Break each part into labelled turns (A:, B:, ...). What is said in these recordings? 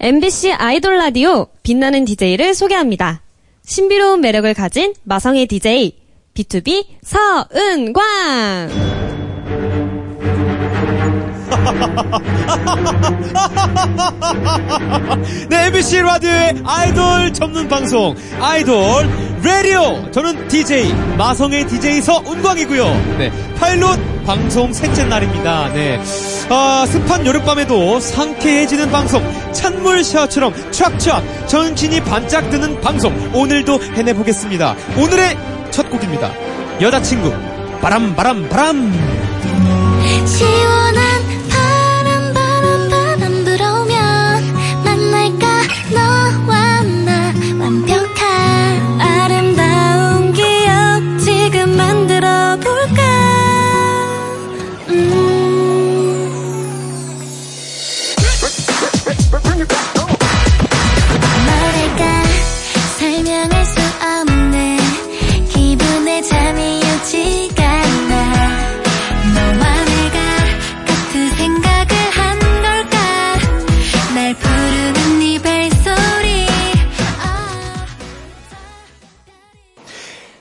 A: MBC 아이돌 라디오 빛나는 DJ를 소개합니다. 신비로운 매력을 가진 마성의 DJ B2B 서은광.
B: 네, MBC 라디오의 아이돌 전문 방송, 아이돌 라디오. 저는 DJ, 마성의 DJ 서운광이고요. 네, 파일럿 방송 셋째 날입니다. 네. 아, 습한 여름밤에도 상쾌해지는 방송, 찬물 샤워처럼 촥촥 전신이 반짝 드는 방송, 오늘도 해내보겠습니다. 오늘의 첫 곡입니다. 여자친구, 바람, 바람, 바람.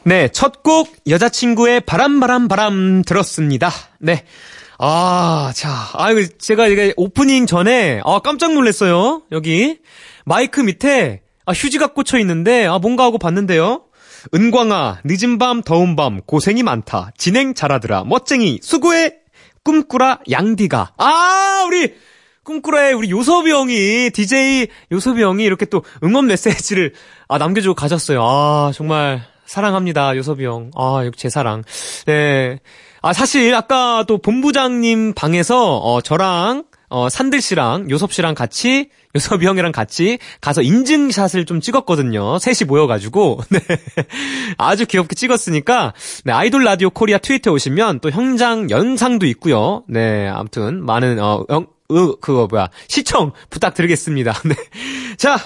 C: 네,
B: 첫 곡 여자친구의 바람 바람 바람 들었습니다. 네. 아, 자, 아유 제가 이게 오프닝 전에 아 깜짝 놀랐어요. 여기 마이크 밑에 아 휴지가 꽂혀 있는데 아 뭔가 하고 봤는데요. 은광아, 늦은 밤, 더운 밤, 고생이 많다. 진행 잘하더라. 멋쟁이, 수고해. 꿈꾸라, 양디가. 아, 우리, 꿈꾸라의 우리 요섭이 형이, DJ 요섭이 형이 이렇게 또 응원 메시지를, 아, 남겨주고 가셨어요. 아, 정말, 사랑합니다, 요섭이 형. 아, 제 사랑. 네. 아, 사실, 아까 또 본부장님 방에서, 어, 저랑, 어, 산들 씨랑 요섭 씨랑 같이 요섭이 형이랑 같이 가서 인증샷을 좀 찍었거든요. 셋이 모여가지고 네 아주 귀엽게 찍었으니까 네 아이돌 라디오 코리아 트위터에 오시면 또 현장 연상도 있고요. 네 아무튼 많은 어 영, 으, 그거 뭐야 시청 부탁드리겠습니다. 네. 자,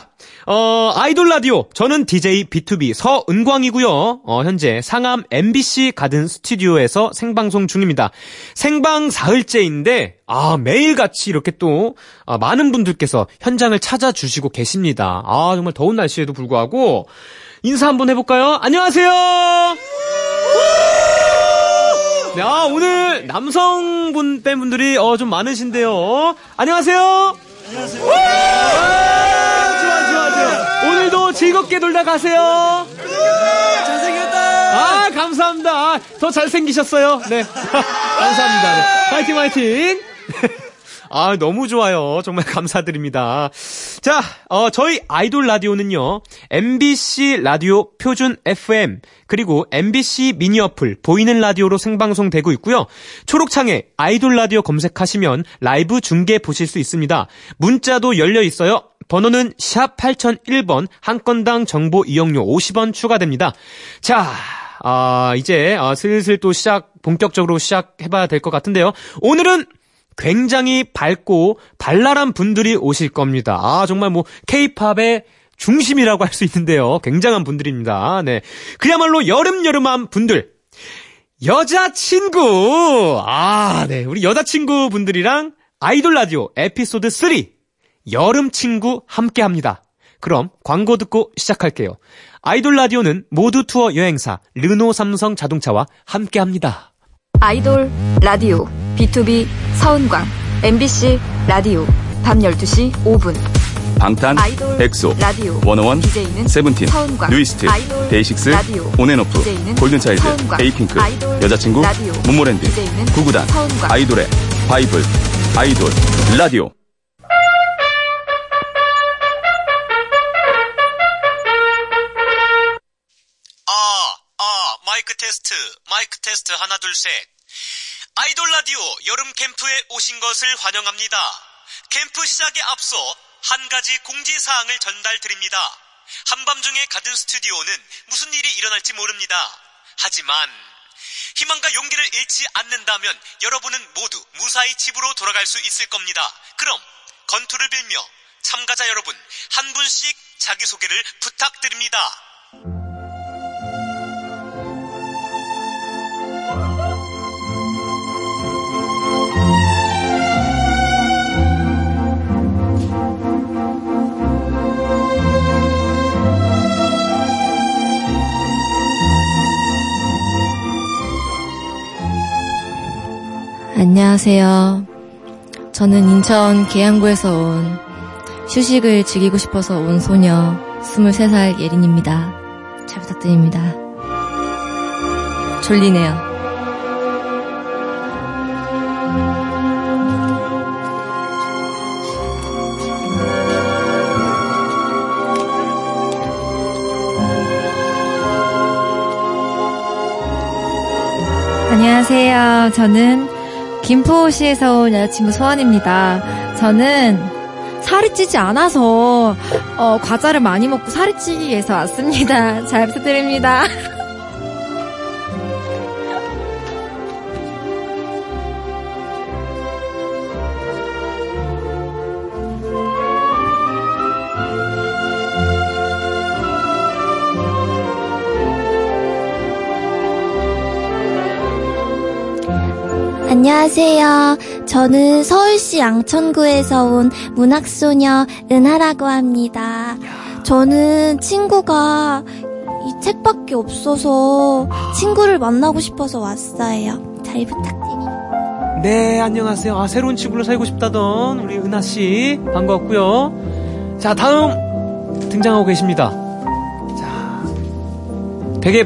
B: 어 아이돌 라디오 저는 DJ B2B 서은광이고요. 어 현재 상암 MBC 가든 스튜디오에서 생방송 중입니다. 생방 사흘째인데 아 매일같이 이렇게 또 아, 많은 분들께서 현장을 찾아주시고 계십니다. 아 정말 더운 날씨에도 불구하고 인사 한번 해 볼까요? 안녕하세요. 네, 아, 오늘 남성분 팬분들이 어, 좀 많으신데요. 안녕하세요. 안녕하세요. 좋아, 좋아, 좋아. 오늘도 즐겁게 놀다 가세요. 잘생겼다. 아, 감사합니다. 더 잘생기셨어요. 네. 감사합니다. 네. 파이팅, 파이팅. 아, 너무 좋아요. 정말 감사드립니다. 자, 어, 저희 아이돌 라디오는요, MBC 라디오 표준 FM, 그리고 MBC 미니 어플, 보이는 라디오로 생방송되고 있고요. 초록창에 아이돌 라디오 검색하시면 라이브 중계 보실 수 있습니다. 문자도 열려 있어요. 번호는 샵 8001번, 한 건당 정보 이용료 50원 추가됩니다. 자, 아, 이제, 아, 슬슬 또 시작, 본격적으로 시작해 봐야 될 것 같은데요. 오늘은 굉장히 밝고 발랄한 분들이 오실 겁니다. 아, 정말 뭐, 케이팝의 중심이라고 할 수 있는데요. 굉장한 분들입니다. 네. 그야말로 여름여름한 분들. 여자친구! 아, 네. 우리 여자친구 분들이랑 아이돌 라디오 에피소드 3. 여름 친구 함께 합니다. 그럼 광고 듣고 시작할게요. 아이돌 라디오는 모두 투어 여행사 르노 삼성 자동차와 함께 합니다.
D: 아이돌 라디오 B2B 서은광 MBC 라디오 밤 12시 5분
E: 방탄,
D: 아이돌
E: 엑소,
D: 라디오
E: 워너원,
D: DJ는
E: 세븐틴,
D: 서은광
E: 뉴이스트,
D: 아이돌
E: 데이식스,
D: 라디오
E: 온앤오프,
D: DJ는
E: 골든차일드,
D: 서은광
E: 에이핑크,
D: 아이돌
E: 여자친구,
D: 라디오
E: 모모랜드,
D: DJ는
E: 구구단,
D: 서은광
E: 아이돌의 바이블, 아이돌, 라디오.
B: 테스트, 마이크 테스트 하나 둘 셋. 아이돌 라디오 여름 캠프에 오신 것을 환영합니다. 캠프 시작에 앞서 한 가지 공지 사항을 전달드립니다. 한밤중에 가든 스튜디오는 무슨 일이 일어날지 모릅니다. 하지만 희망과 용기를 잃지 않는다면 여러분은 모두 무사히 집으로 돌아갈 수 있을 겁니다. 그럼 건투를 빌며 참가자 여러분 한 분씩 자기소개를 부탁드립니다.
F: 안녕하세요. 저는 인천 계양구에서 온 휴식을 즐기고 싶어서 온 소녀 23살 예린입니다. 잘 부탁드립니다. 졸리네요.
C: 안녕하세요. 저는 김포시에서 온 여자친구 소원입니다. 저는 살이 찌지 않아서 어, 과자를 많이 먹고 살이 찌기 위해서 왔습니다. 잘 부탁드립니다.
G: 안녕하세요. 저는 서울시 양천구에서 온 문학소녀 은하라고 합니다. 저는 친구가 이 책밖에 없어서 친구를 만나고 싶어서 왔어요. 잘 부탁드립니다.
B: 네, 안녕하세요. 아, 새로운 친구를 사귀고 싶다던 우리 은하씨. 반갑고요. 자, 다음 등장하고 계십니다. 자, 되게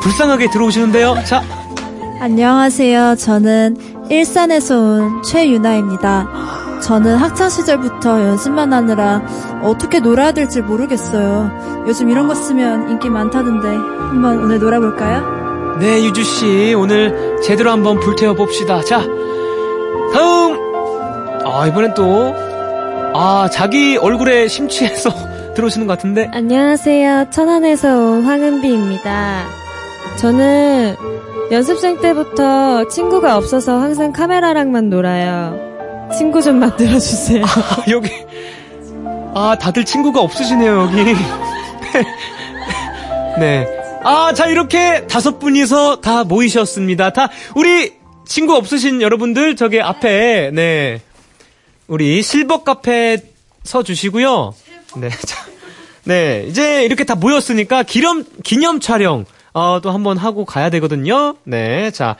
B: 불쌍하게 들어오시는데요. 자,
C: 안녕하세요. 저는 일산에서 온 최유나입니다. 저는 학창 시절부터 연습만 하느라 어떻게 놀아야 될지 모르겠어요. 요즘 이런 거 쓰면 인기 많다던데 한번 오늘 놀아볼까요?
B: 네, 유주씨. 오늘 제대로 한번 불태워 봅시다. 자, 다음! 아, 이번엔 또, 아, 자기 얼굴에 심취해서 들어오시는 것 같은데.
H: 안녕하세요. 천안에서 온 황은비입니다. 저는 연습생 때부터 친구가 없어서 항상 카메라랑만 놀아요. 친구 좀 만들어주세요.
B: 아, 여기. 아, 다들 친구가 없으시네요, 여기. 네. 아, 자, 이렇게 다섯 분이서 다 모이셨습니다. 다, 우리 친구 없으신 여러분들, 저기 앞에, 네. 우리 실버 카페 서 주시고요. 네. 자, 네. 이제 이렇게 다 모였으니까 기념, 기념 촬영, 어, 또 한번 하고 가야 되거든요. 네. 자,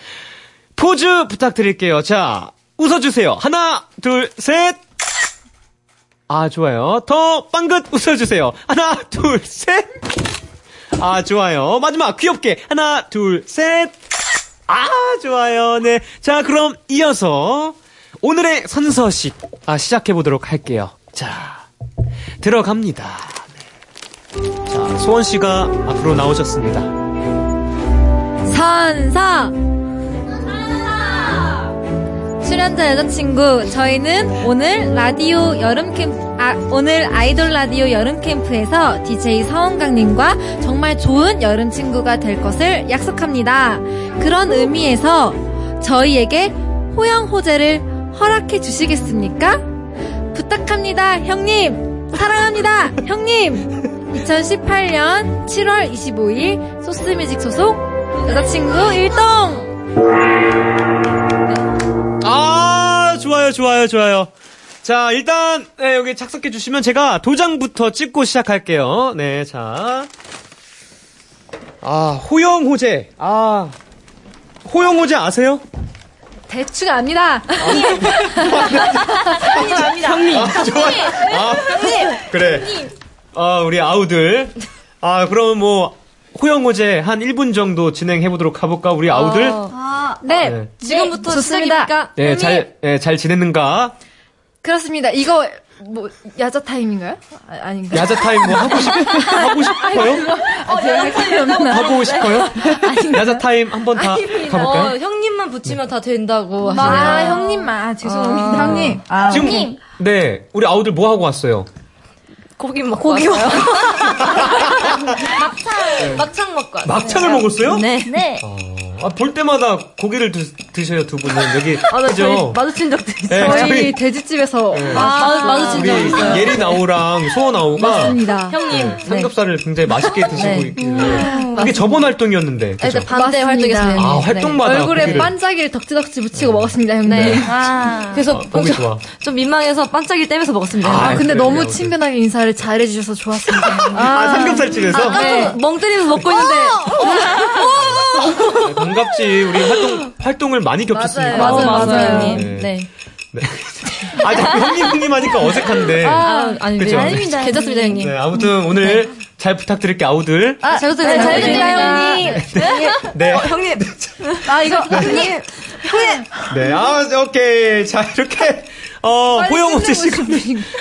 B: 포즈 부탁드릴게요. 자, 웃어주세요. 하나, 둘, 셋. 아, 좋아요. 더 빵긋 웃어주세요. 하나, 둘, 셋. 아, 좋아요. 마지막, 귀엽게. 하나, 둘, 셋. 아, 좋아요. 네. 자, 그럼 이어서 오늘의 선서식, 아, 시작해 보도록 할게요. 자, 들어갑니다. 네. 자, 소원 씨가 앞으로 나오셨습니다.
C: 선서! 출연자 여자친구, 저희는 오늘 라디오 여름 캠프, 아, 오늘 아이돌 라디오 여름 캠프에서 DJ 서원강님과 정말 좋은 여름 친구가 될 것을 약속합니다. 그런 의미에서 저희에게 호영호제를 허락해 주시겠습니까? 부탁합니다, 형님! 사랑합니다, 형님! 2018년 7월 25일 소스뮤직 소속 여자친구 일동!
B: 아, 좋아요, 좋아요, 좋아요. 자, 일단, 네, 여기 착석해 주시면 제가 도장부터 찍고 시작할게요. 네, 자. 아, 호영호제. 아, 호영호제 아세요?
C: 대충 압니다.
B: 형님. 아, 좋아요. 아, 그래. 아, 우리 아우들. 아, 그럼 뭐, 호영호제 한 1분 정도 진행해 보도록 해볼까, 우리 아우들?
C: 네,
B: 네.
C: 지금부터 시작이니까.
B: 네,
C: 형님.
B: 잘, 네, 잘 지냈는가?
C: 그렇습니다. 이거 뭐 야자 타임인가요? 아, 닌가
B: 야자 타임 뭐 하고 싶, 하고 싶어요?
C: 아, 제가 헷갈렸나?
B: 하고 싶어요? 야자 타임 한번 다 가볼까요?
F: 형님만 붙이면 다 된다고 하시네요.
C: 아, 형님만. 아, 죄송합니다. 형님.
B: 지금, 네, 우리 아우들 뭐 하고 왔어요?
F: 고기 먹고 고기 왔어요. 막창. 막창 먹고 왔어요.
B: 막창을 먹었어요?
F: 네.
G: 네.
B: 아, 볼 때마다 고기를 드, 드셔요, 두 분은. 여기.
F: 아, 나 저희
B: 그죠?
F: 마주친 적도 있어요.
B: 네,
C: 저희
B: 저희-
C: 돼지집에서
B: 네.
F: 마, 마주친 적
B: 우리
F: 있어요.
B: 예린 아우랑 소원 아우가
C: 맞습니다.
F: 형님.
B: 네, 삼겹살을 굉장히 맛있게 드시고
F: 네.
B: 있길래. 그게 저번 활동이었는데. 그죠?
F: 일단 반대 는
B: 아, 활동마다
C: 얼굴에
B: 고기를.
C: 반짝이를 덕지덕지 묻히고 먹었습니다, 형님.
F: 네.
G: 아.
F: 그래서
B: 보기 좋아.
F: 좀 민망해서 반짝이 떼면서 먹었습니다.
B: 아,
C: 아, 근데 너무. 친근하게 인사를 잘해주셔서 좋았습니다.
B: 아, 삼겹살집에서?
F: 깜짝 멍 때리면서 먹고 있는데
B: 네, 반갑지. 우리 활동, 활동을 많이 겹쳤으니까.
F: 맞아요, 맞아요,
I: 맞아요.
F: 형님.
B: 네.
F: 네.
B: 아, 자꾸 형님, 형님 하니까 어색한데.
F: 아, 아니? 네.
C: 아닙니다,
F: 괜찮습니다, 형님.
B: 네, 아무튼 오늘 잘 부탁드릴게요, 아우들.
F: 아, 잘 부탁드려요.
C: 잘 부탁드려요, 형님.
B: 네.
F: 어, 형님.
I: 아, 이거.
F: 형님.
B: 네, 아, 오케이. 자, 이렇게, 어, 호영호재 씨가.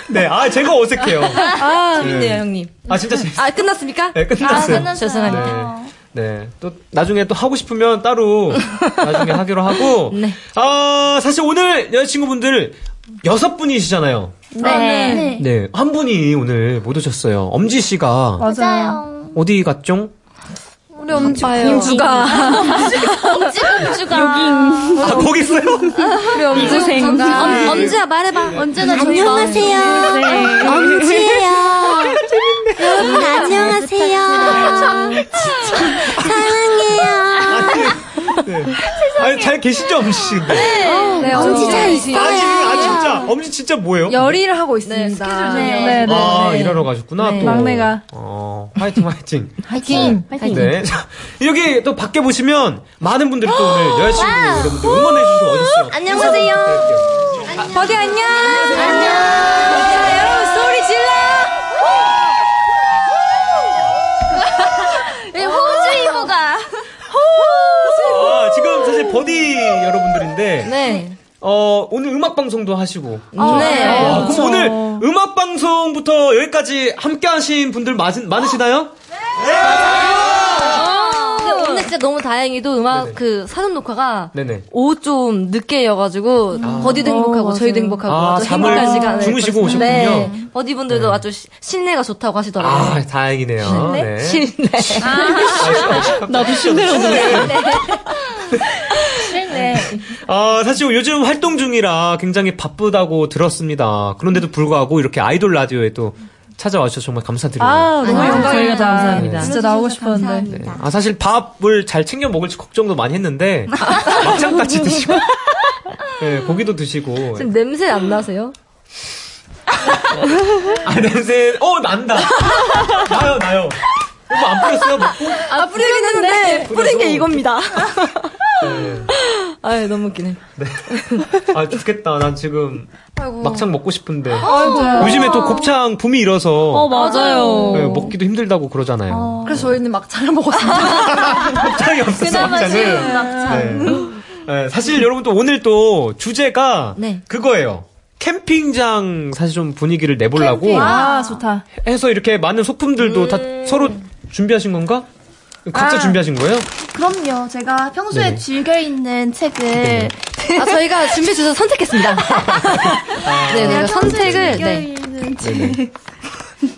B: 네, 아, 제가 어색해요.
F: 아, 재밌네요, 형님.
B: 아, 진짜 재밌어요.
F: 아, 끝났습니까?
B: 네, 끝났어요.
C: 끝났어요.
F: 죄송합니다.
B: 네. 네. 또, 나중에 또 하고 싶으면 따로, 나중에 하기로 하고.
F: 네.
B: 아, 사실 오늘 여자친구분들 여섯 분이시잖아요.
C: 네.
B: 네. 한 분이 오늘 못 오셨어요. 엄지 씨가
C: 맞아요.
B: 어디 갔죠?
F: 우리 엄지요. 주가.
C: 엄지가
B: 아, 거기 있어요?
F: 우리 엄지생. 엄, 엄지야, 말해봐. 언제나 저희
C: 안녕하세요. 엄지예요. 여러분 안녕하세요. 사랑해요.
B: 네. 아니, 잘 계시죠, 엄지 씨? 근데?
F: 네,
C: 엄지 잘
B: 아,
C: 있어요.
B: 지금, 아, 진짜. 엄지 진짜 뭐예요?
F: 열의를 하고 있습니다.
C: 네.
I: 네, 네.
B: 아,
F: 네.
B: 일하러 가셨구나,
F: 네.
B: 또.
I: 막내가.
B: 어, 화이팅, 화이팅.
F: 화이팅.
B: 네. 자, 여기 또 밖에 보시면 많은 분들이 또 오늘 여자친구 여러분들 응원해주셔서 어딨어요?
C: 안녕하세요.
F: 버디 안녕.
C: 안녕.
B: 어, 오늘 음악 방송도 하시고.
F: 네.
B: 와. 그럼 오늘 음악 방송부터 여기까지 함께 하신 분들 많, 많으시나요?
F: 근데 오늘 진짜 너무 다행히도 음악
B: 네네.
F: 그 사전 녹화가
B: 네네.
F: 오후 좀 늦게여가지고 버디도 행복하고 저희도 행복하고
B: 아,
F: 아주
B: 잠을
F: 행복한 시간을
B: 주무시고. 오셨군요.
F: 네. 버디분들도 아주 시- 실내가 좋다고 하시더라고요.
B: 아, 다행이네요. 네.
F: 실내.
B: 나도 실내로 들네.
F: 실내.
B: 아, 사실 요즘 활동 중이라 굉장히 바쁘다고 들었습니다. 그런데도 불구하고 이렇게 아이돌 라디오에 또 찾아와 주셔서 정말 감사드려요.
I: 아, 너무 영광입니다.
A: 저희가 더 감사합니다.
I: 진짜 나오고 싶었는데.
B: 네. 아, 사실 밥을 잘 챙겨 먹을지 걱정도 많이 했는데, 막창같이 드시고, 네, 고기도 드시고.
F: 지금 냄새 안 나세요?
B: 아, 냄새, 어, 난다. 나요, 나요. 이거 안 뿌렸어요, 먹고?
F: 아, 뿌리긴 했는데 뿌린 게 이겁니다.
B: 네.
F: 아유, 너무 웃기네.
B: 아, 죽겠다. 난 지금 막창 먹고 싶은데.
I: 아이고야.
B: 요즘에 또 곱창 붐이 일어서
A: 어, 맞아요.
B: 네, 먹기도 힘들다고 그러잖아요.
F: 그래서 저희는 막차를 먹었습니다.
B: 곱창이 없어서 막창을.
F: 막창.
B: 네. 네, 사실 여러분 또 오늘 또 주제가
F: 네.
B: 그거예요. 캠핑장 사실 좀 분위기를 내보려고
I: 아, 좋다.
B: 해서 이렇게 많은 소품들도 다 서로 준비하신 건가? 각자
C: 아.
B: 준비하신 거예요?
C: 그럼요. 제가 평소에
B: 네네.
C: 즐겨 읽는 책을
B: 네네.
F: 아, 저희가 준비해 주셔서 선택했습니다. 네, 네, 선택을,
C: 즐겨
F: 네.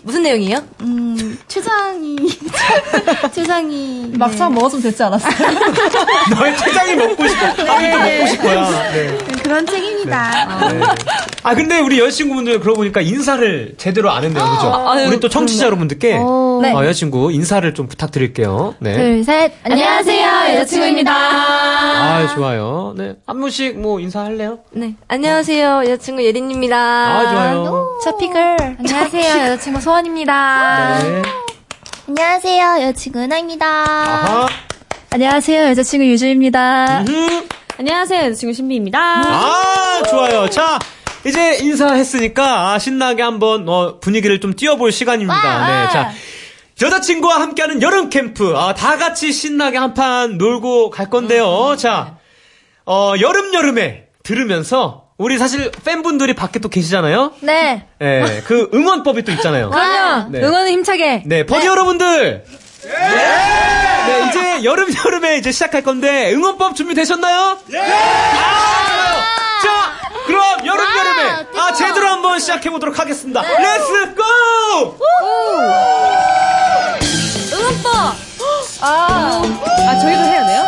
F: 무슨 내용이에요?
C: 음, 최장이 최장이
I: 막창 먹었으면 됐지 않았어요?
B: 너의 퇴장이 먹고 싶어. 아직도 먹고 싶어야. 네.
C: 네, 그런 책입니다.
B: 네. 아 근데 우리 여자친구분들 그러고 보니까 인사를 제대로 안 했네요, 그죠?
F: 아유,
B: 우리 또 청취자 여러분들께
C: 네.
B: 어, 여자친구 인사를 좀 부탁드릴게요. 네.
C: 둘, 셋. 안녕하세요, 여자친구입니다.
B: 아 좋아요. 네. 한 분씩 뭐 인사할래요?
F: 네. 안녕하세요. 여자친구 예린입니다.
B: 아 좋아요.
C: 저 피글. 안녕하세요, 여자친구 소원입니다.
B: 네.
C: 안녕하세요, 여자친구 은하입니다.
B: 아하.
I: 안녕하세요, 여자친구 유주입니다.
B: 음.
A: 안녕하세요. 여자친구 신비입니다.
B: 아 좋아요. 자. 이제 인사했으니까 아, 신나게 한번 어, 분위기를 좀 띄워볼 시간입니다. 네, 자 여자친구와 함께하는 여름 캠프 아, 다 같이 신나게 한 판 놀고 갈 건데요. 자 어, 여름 여름에 들으면서 우리 사실 팬분들이 밖에 또 계시잖아요.
F: 네.
B: 네, 그 응원법이 또 있잖아요.
F: 그럼요.
B: 네.
F: 응원은 힘차게.
B: 네, 버디 여러분들. 네, 이제 여름 여름에 이제 시작할 건데 응원법 준비되셨나요? 예. 아, 좋아요. 자, 그럼 여름 여름에 아 제대로 한번 시작해 보도록 하겠습니다. Let's go!
F: 응원법!
A: 아, 저희도 해야 돼요?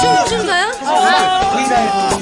F: 춤, 춤가요?
C: 어디 갈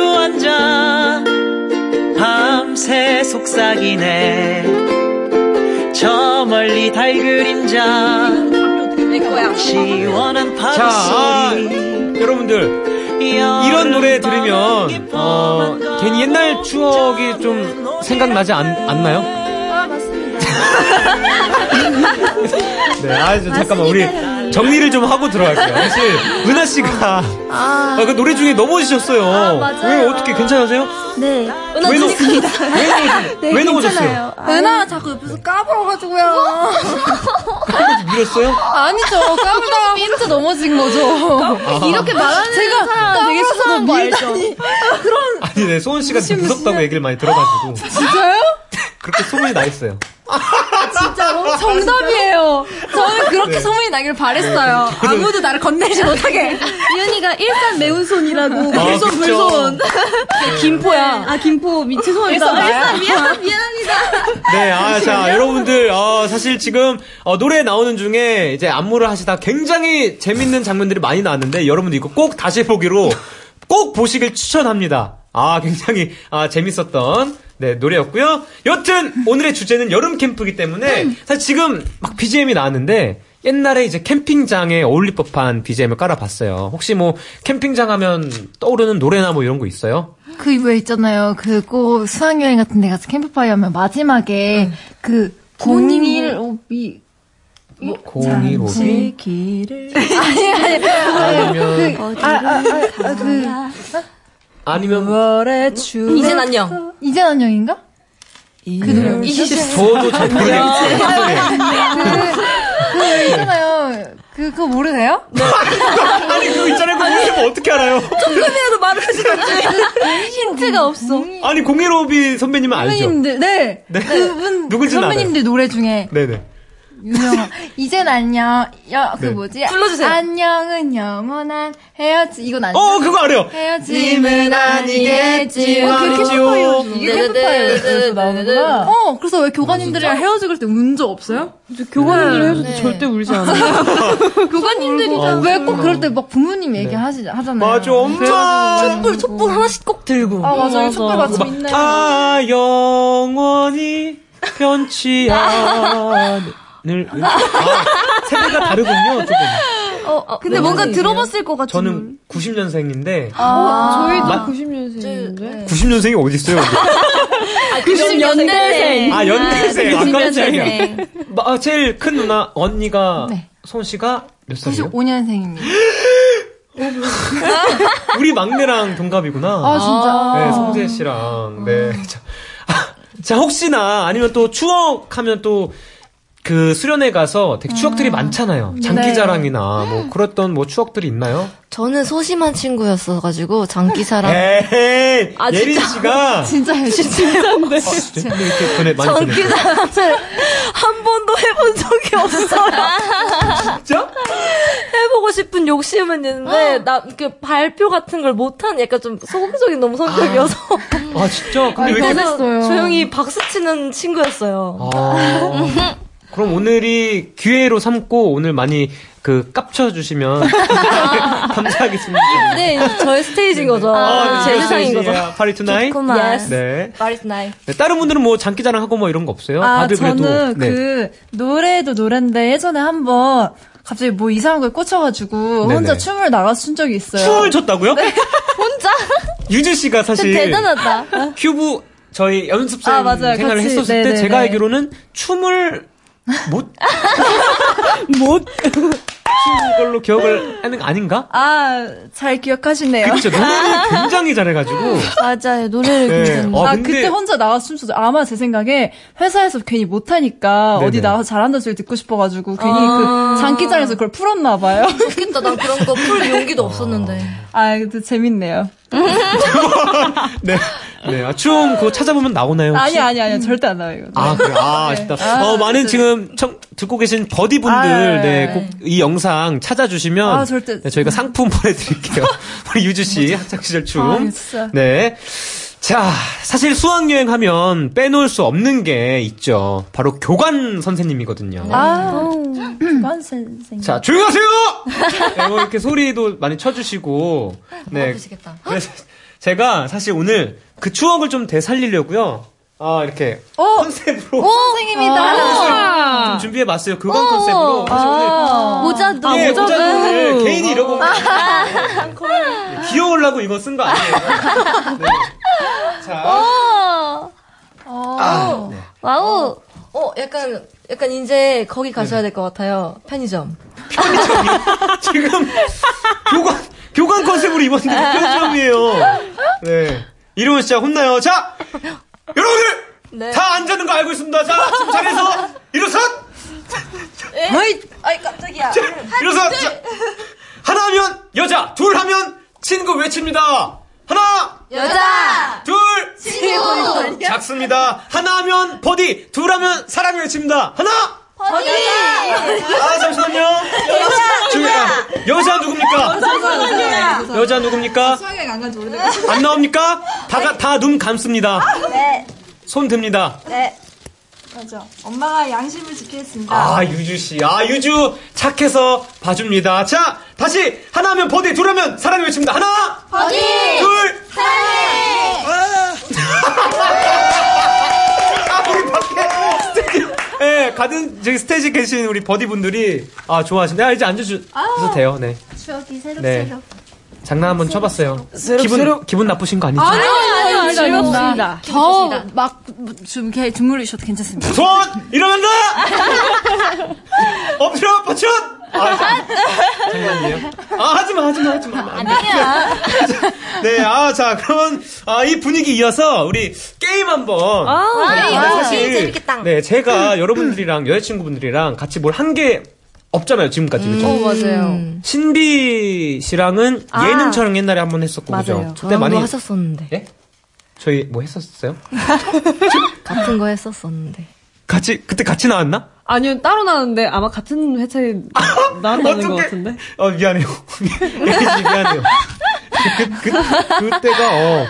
J: 밤새 속삭이네 저 멀리 달 그림자 시원한
B: 자, 아,
J: 파도소리
B: 여러분들 이런 노래 들으면 어, 괜히 옛날 추억이 좀 생각나지 않, 않나요?
C: 아, 맞습니다.
B: 네, 아, 저 잠깐만 우리 정리를 좀 하고 들어갈게요. 사실 은하 씨가 아, 그 노래 중에 넘어지셨어요.
C: 맞아요.
B: 왜 어떻게 괜찮으세요?
C: 네.
B: 왜, 넘, 왜, 넘어, 왜 넘어졌어요?
C: 은하 자꾸 옆에서 까불어가지고요.
B: 그래서 밀었어요?
C: 아니죠. 까불다가 진짜 넘어진 거죠. 이렇게 말하는 제가 사람 되게 수상한 거 알죠?
B: 아니, 네, 소은 씨가 무섭다고 얘기를 많이 들어가지고
C: 진짜요?
B: 그렇게 소문이 나 있어요.
C: 진짜로? 정답이에요. 저는 그렇게
B: 네.
C: 소문이 나길 바랬어요. 아무도 나를 건네지 못하게. 이은이가 일산 매운 손이라고.
B: 아,
C: 불손,
B: 그쵸.
C: 불손.
A: 김포야. 아, 김포. 미, 죄송합니다.
C: 일산, 미안, 미안합니다.
B: 네, 아, 자, 여러분들, 어, 사실 지금, 어, 노래 나오는 중에 이제 안무를 하시다 굉장히 재밌는 장면들이 많이 나왔는데, 여러분들 이거 꼭 다시 보기로 꼭 보시길 추천합니다. 아, 굉장히, 아, 재밌었던, 네, 노래였고요. 여튼, 오늘의 주제는 여름 캠프이기 때문에, 사실 지금 막 BGM이 나왔는데, 옛날에 이제 캠핑장에 어울릴 법한 BGM을 깔아봤어요. 혹시 뭐, 캠핑장 하면 떠오르는 노래나 뭐 이런 거 있어요?
C: 그 왜 있잖아요. 그꼭 수학여행 같은 데 가서 캠프파이어 하면 마지막에 그 015비
B: 공이로비?
C: 길을 아니 아니
B: 아니면,
C: 아아 그
B: 아니면,
C: 월의 추
A: 이젠 안녕.
C: 이젠 안녕인가? 그 노래
B: 저도 잘 모르겠어요. 소리예요?
C: 그 있잖아요. 그 그거 모르세요?
B: 아니 그거 있잖아요. 그거 모르면 어떻게 알아요?
A: 조금이라도 말을 해주셨지.
C: 힌트가 없어.
B: 아니 공일오비 선배님은 알죠?
C: 선배님들 네.
B: 네.
C: 그분 선배님들 노래 중에
B: 네네.
C: 유명한 이젠 안녕 야그
B: 네.
C: 뭐지?
A: 불러주세요.
C: 안녕은 영원한 헤어지 이건 아니죠?
B: 어 그거 알아요.
C: 헤어짐은 아니겠지
B: 어, 그게 캠프파이어.
C: 이게 캠프파이어에서 나오는구나 어 그래서 왜 교관님들이랑 헤어질 때운 적 없어요?
A: 교관님들 해줘도 절대 울지 않아요.
C: 교관님들이 왜꼭 그럴 때 막 부모님 얘기하시 하잖아요.
B: 맞아 엄마.
A: 촛불, 촛불 하나씩 꼭 들고.
C: 아 맞아. 요 촛불 받침 있네
B: 아 영원히 변치 않 을. 아 세대가 다르군요 조금.
C: 근데 뭔가 들어봤을 것 같은
B: 저는 90년생인데
C: 아,
A: 저희도
B: 마-
A: 90년생인데.
B: 90년생이 어디 있어요?
A: 아, 90년대생.
B: 아 연대생. 아 깜짝이야.
C: 90년생.
B: 아, 제일 큰 누나 언니가
C: 네.
B: 소은 씨가 몇 살이요?
C: 95년생입니다
B: 우리 막내랑 동갑이구나.
C: 아 진짜
B: 네, 성재 씨랑. 네. 자, 아, 자, 혹시나 아니면 또 추억하면 또 그 수련회 가서 되게 추억들이 많잖아요. 장기자랑이나 뭐 그랬던 뭐 추억들이 있나요?
F: 저는 소심한 친구였어가지고 장기사랑
B: 에이, 예린 씨가
C: 진짜
F: 진짜인데
B: 어, 진짜 이렇게 보내 많이 보내.
F: 장기사랑을 한 번도 해본 적이 없어요.
B: 진짜?
F: 해보고 싶은 욕심은 있는데 나그 발표 같은 걸 못하는 약간 좀 소극적인 너무 성격이어서
B: 아 진짜? 근데 왜 이렇게?
C: 변했어요.
F: 조용히 박수 치는 친구였어요.
B: 아, 그럼 오늘이 기회로 삼고 오늘 많이 그 깝쳐 주시면 감사하겠습니다.
F: 네, 저의 스테이지인 거죠.
B: 아,
F: 제 세상인 거죠.
B: Party tonight.
F: 좋구만.
B: 네.
F: Party night.
B: 네, 다른 분들은 뭐 장기자랑 하고 뭐 이런 거 없어요?
I: 아,
B: 다들 그래도
I: 저는
B: 네.
I: 그 노래도 노래인데 예전에 한번 갑자기 뭐 이상한 거에 꽂혀가지고
B: 네네.
I: 혼자 춤을 나가서 춘 적이 있어요.
B: 춤을 췄다고요?
F: 혼자?
B: 유주 씨가 사실
F: 대단하다.
B: 큐브 저희 연습생
I: 아, 맞아요.
B: 생활을
I: 같이,
B: 했었을 때
I: 네네네.
B: 제가 알기로는 춤을 못
I: 못.
B: 추는 걸로 기억을 하는 거 아닌가?
I: 아, 잘 기억하시네요.
B: 그렇죠. 노래를 굉장히 잘해가지고.
F: 맞아요. 노래를
B: 네.
F: 굉장히.
B: 어,
I: 아,
B: 근데-
I: 그때 혼자 나가서 춤췄어요. 아마 제 생각에 회사에서 괜히 못하니까
B: 네네.
I: 어디 나가서 잘한다는 소리 듣고 싶어가지고 괜히
F: 아.
I: 그 장기자랑에서 그걸 풀었나봐요.
F: 좋겠다. 난 그런 거 풀 용기도 없었는데.
I: 아, 근데 재밌네요.
B: 네. 네. 아, 춤 그거 찾아보면 나오나요? 혹시?
I: 아니, 아니, 아니, 절대 안 나와요. 이거.
B: 아, 그래. 아, 아쉽다. 어, 많은 지금 청, 듣고 계신 버디분들,
I: 아,
B: 네,
I: 네.
B: 꼭 이 영상 찾아주시면.
I: 아, 절대.
B: 네, 저희가 상품 보내드릴게요. 우리 유주씨, 학창시절 춤.
I: 아, 진짜.
B: 네. 자, 사실 수학여행 하면 빼놓을 수 없는 게 있죠. 바로 교관 선생님이거든요.
I: 아, 교관 선생님.
B: 자, 조용히 하세요! 네, 뭐 이렇게 소리도 많이 쳐주시고. 네. 그래서 제가 사실 오늘 그 추억을 좀 되살리려고요. 아, 이렇게 컨셉으로
C: 선생님이다.
B: 좀 준비해봤어요. 교관 컨셉으로. 사실 오늘
I: 모자도.
B: 예, 모자를 개인이 이러고 네, 귀여우려고 이거 쓴 거 아니에요. 네. 자, 아, 네.
I: 와우.
F: 어, 약간, 약간 이제 거기 가셔야 될 것 같아요. 편의점.
B: 지금 교관 교관 컨셉으로 입었는데 편점이에요. 네, 이러면 진짜 혼나요. 자, 여러분들
F: 네.
B: 다 앉는 거 알고 있습니다. 자, 지금 자리에서 일어서
F: 에이, 아이, 깜짝이야.
B: 일어서 자, 하나 하면 여자, 둘 하면 친구 외칩니다. 하나,
F: 여자!
B: 둘, 친구 작습니다. 하나 하면 버디, 둘 하면 사랑을 외칩니다. 하나,
F: 버디!
B: 아 잠시만요. 저기, 아, 여자 누굽니까? 여자 누굽니까? 안 나옵니까? 다 다 눈 감습니다.
K: 네.
B: 손 듭니다.
K: 네. 맞아. 엄마가 양심을 지키겠습니다.
B: 아 유주 씨, 아 유주 착해서 봐줍니다. 자 다시 하나 하면 버디, 둘 하면 사랑을 외칩니다. 하나,
K: 버디!
B: 둘, 아 우리 밖에 스테이지, 예 가든 저기 스테이지 계신 우리 버디 분들이 아 좋아하신다. 아, 이제 앉아주셔도 돼요. 네.
K: 추억이 새록새록.
B: 네. 장난 한번 쳐봤어요. 기분 기분 나쁘신 거 아니죠?
C: 아니요.
I: 즐겁습니다.
C: 저막좀 이렇게 주무르셔도 괜찮습니다.
B: 손 일어난다. 엎드려 버쳐. 아, 장난이에요? 아 하지마 하지마 하지마. 아니야. 네, 아 자 그러면 아, 이 분위기 이어서 우리 게임 한 번. 아, 네,
F: 아,
B: 사실
F: 재밌겠다.
B: 네 제가 여러분들이랑 여자친구분들이랑 같이 뭘 한 게 없잖아요 지금까지 그죠?
F: 어, 맞아요.
B: 음. 신비 씨랑은 예능 촬영 옛날에 한 번 했었고 그죠?
I: 맞아요.
B: 그때
F: 저랑
B: 많이
F: 뭐 했었었는데.
B: 예? 저희 뭐 했었어요?
F: 같은 거 했었었는데.
B: 같이 그때 같이 나왔나?
A: 아니요, 따로 나왔는데 아마 같은 회차에 나왔다는 것 같은데.
B: 어 미안해요. 미안해요. 그, 그, 그때가 어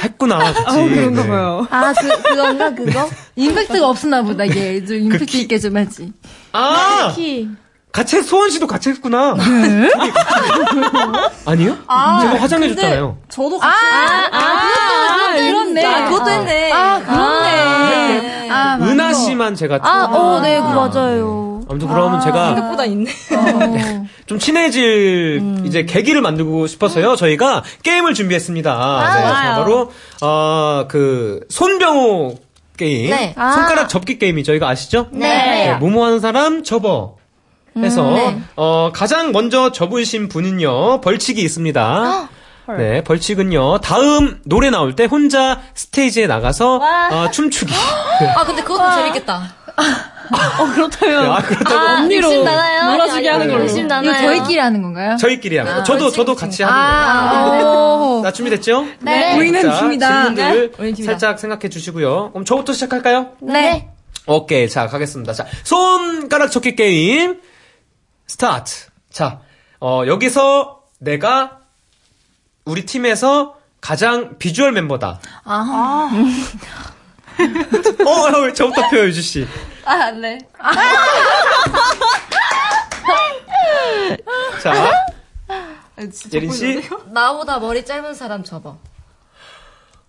B: 했구나 같이.
A: 아, 그런가
B: 네.
A: 봐요.
C: 아, 그, 그건가, 그거? 임팩트가 없었나 보다, 얘. 좀 임팩트
B: 키-
C: 있게 좀 하지.
B: 아 같이 했- 소원 씨도 같이 했구나. 네? 아니요? 제가 화장해 줬잖아요.
K: 저도 같이.
C: 아, 그렇네.
F: 아, 그것도 했네.
C: 아, 그렇네. 아, 맞아.
B: 은하 씨만 제가
I: 아,
B: 좀-
I: 어, 네, 그 맞아요.
B: 아무튼 그러면 제가
F: 생각보다 있네.
B: 좀 친해질 이제 계기를 만들고 싶어서요. 저희가 게임을 준비했습니다. 네, 자, 바로 어 그 손병호 게임,
F: 네.
B: 손가락 접기 게임이 저희가 아시죠?
F: 네.
B: 무모한 사람 접어. 해서 어 가장 먼저 접으신 분은요 벌칙이 있습니다. 네 벌칙은요 다음 노래 나올 때 혼자 스테이지에 나가서 어, 춤추기.
F: 아, 근데 그것도 재밌겠다.
A: 어, 그렇다면.
B: 아 그렇다고
A: 언니로
I: 욕심 나나요?
A: 놀아주게 하는 걸로.
I: 욕심
C: 이거
I: 나나요?
C: 저희끼리 하는 건가요?
B: 저희끼리 하는 거. 저도 저도 같이 하는
C: 아,
B: 거예요.
C: 오.
B: 자 준비됐죠?
C: 네.
A: 우리는
B: 자,
A: 팀이다.
B: 질문들
F: 팀이다.
B: 살짝 생각해 주시고요. 그럼 저부터 시작할까요?
I: 네.
B: 오케이, 자 가겠습니다. 자 손가락 접기 게임 스타트. 자 어, 여기서 내가 우리 팀에서 가장 비주얼 멤버다.
C: 아.
B: 어, 어, 왜 저부터 펴요, 유주 씨.
C: 아, 네.
B: 자, 예린 씨.
F: 나보다 머리 짧은 사람 접어.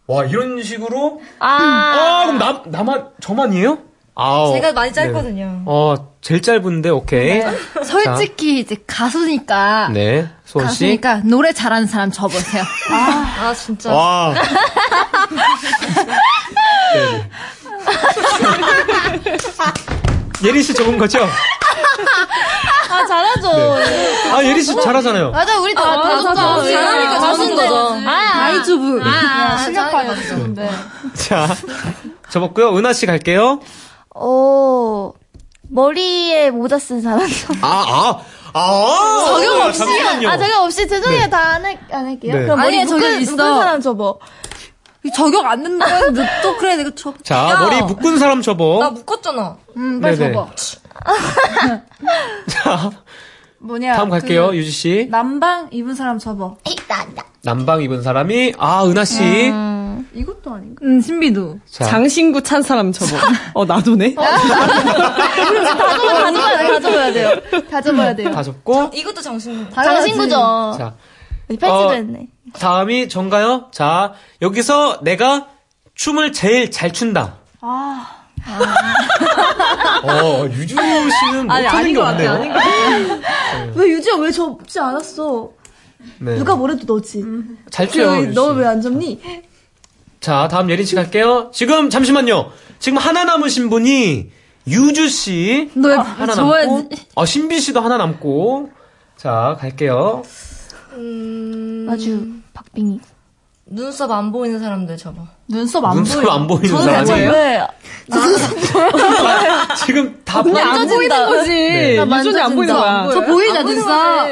B: 와 이런 식으로. 아, 그럼 나 나만 저만이에요? 아우.
F: 제가 많이
B: 네.
F: 짧거든요.
B: 어, 제일 짧은데 오케이.
C: 솔직히 이제 가수니까.
B: 네, 소원 씨.
C: 가수니까 노래 잘하는 사람 접으세요.
F: 아, 진짜.
B: 와. 네. 예린 씨 적은 거죠?
I: 아, 잘하죠.
B: 아, 예린 씨 잘하잖아요.
C: 맞아, 우리 다, 다
A: 맞아.
C: 접어.
F: 잘하니까 접는 거죠.
C: 아이주부.
F: 실력파거든요.
B: 자, 접었고요. 은하 씨 갈게요.
I: 어, 머리에 모자 쓴 사람.
B: 아, 아, 아.
I: 적용 없이.
B: 잠시만요.
I: 아, 적용 없이. 죄송해요.
B: 네.
I: 다 안, 할, 안 할게요.
B: 네.
I: 그럼 머리
C: 적용
I: 묶은,
C: 있어.
I: 묶은 사람 접어.
C: 적용 안 된다. 또 그래, 내가 접.
B: 자,
F: 야.
B: 머리 묶은 사람
F: 나
B: 접어.
F: 묶었잖아.
C: 음, 빨리
B: 네네.
C: 접어.
B: 자,
C: 뭐냐.
B: 다음 갈게요.
C: 그
B: 유지 씨.
C: 남방 입은 사람 접어.
B: 남방 입은 사람이, 아, 은하 씨.
I: 음.
K: 이것도 아닌가?
C: 음, 신비도.
B: 자,
A: 장신구 찬 사람 접어. 어, 나도네?
C: 다 접어야 돼, 다 접어야 돼요. 다 접어야 돼요.
B: 다 접고.
F: 이것도 장신구.
C: 장신구죠.
B: 자,
C: 팔찌도
B: 어,
C: 했네.
B: 다음이 전가요? 자, 여기서 내가 춤을 제일 잘 춘다. 아. 어, 유주 씨는
A: 아니,
B: 못하는
A: 아닌 게것 같아,
B: 없네요.
A: 아닌 것 같아.
K: 왜 유지야 왜 접지 않았어?
B: 네.
K: 누가 뭐래도 너지.
B: 잘 춰요. 유주 씨.
K: 너왜안 접니?
B: 자, 다음 예린 씨 갈게요. 지금 잠시만요. 지금 하나 남으신 분이 유주
C: 씨너
B: 하나
C: 좋아야지.
B: 남고, 아 신비 씨도 하나 남고. 자, 갈게요.
F: 음,
C: 아주 박빙이.
F: 눈썹 안 보이는 사람들 접어.
C: 눈썹 안
B: 눈썹
C: 보여.
B: 안 보이는
C: 저는
B: 사람이에요?
C: 왜?
B: 지금 다.
A: 보이는 거지.
B: 네.
C: 나
A: 유전이 안 보이는. 거야.
C: 저 보이냐,
F: 안 보이는
C: 눈썹?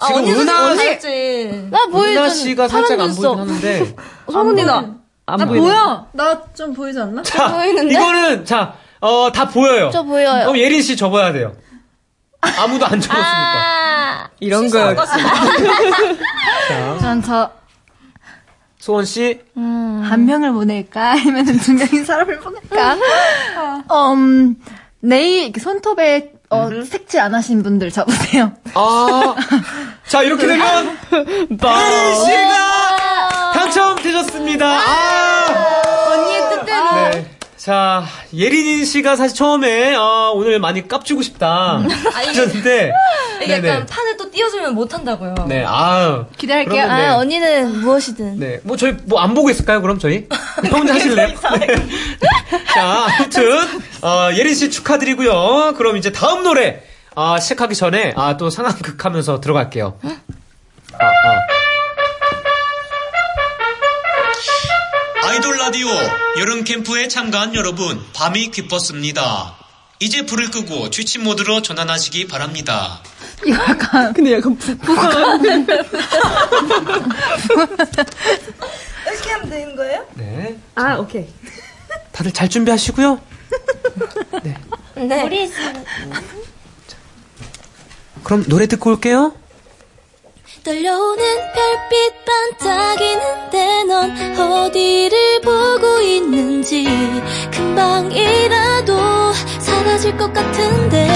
F: 아,
B: 지금
F: 언니 눈썹
B: 은하 씨-
F: 보였지.
C: 나 보이잖아.
B: 은하 씨가 살짝 안 보이긴 하는데.
A: 성훈이가 안
K: 보여. 나 좀 보이지 않나?
B: 자,
C: 보이는데?
B: 이거는 자, 어, 다 보여요.
C: 저 보여요.
B: 그럼 예린 씨 접어야 돼요. 아무도 안 접었으니까.
C: 아,
A: 이런 거.
C: 전 저,
B: 소원 씨.
C: 한 명을 보낼까? 아니면 두 명인 사람을 보낼까? 음, 네일, 이렇게 손톱에, 어, 색칠 안 하신 분들 잡으세요.
B: 아. 자, 이렇게 되면 예린 씨가 당첨되셨습니다. 아. 네. 자, 예린 씨가 사실 처음에 어, 오늘 많이 깝치고 싶다 하셨는데
F: 이게
B: 네네.
F: 약간 판을 또 띄워주면 못한다고요.
B: 네, 아유.
C: 기대할게요.
B: 그러면 네.
C: 아, 언니는 무엇이든.
B: 네, 뭐 저희 뭐 안 보고 있을까요? 그럼 저희 혼자 하실래요? 네. 자, 아무튼 어, 예린 씨 축하드리고요. 그럼 이제 다음 노래 아, 시작하기 전에 아, 또 상황극 하면서 들어갈게요. 아, 아. 라디오 여름 캠프에 참가한 여러분 밤이 기뻤습니다. 이제 불을 끄고 취침 모드로 전환하시기 바랍니다.
C: 이거 약간,
A: 근데 약간 부,
F: 이렇게 하면 되는 거예요?
B: 네.
A: 아, 오케이.
B: 다들 잘 준비하시고요.
F: 네.
B: 그럼 노래 듣고 올게요.
G: 떨려오는 별빛 반짝이는데 넌 어디를 보고 있는지 금방이라도 사라질 것 같은데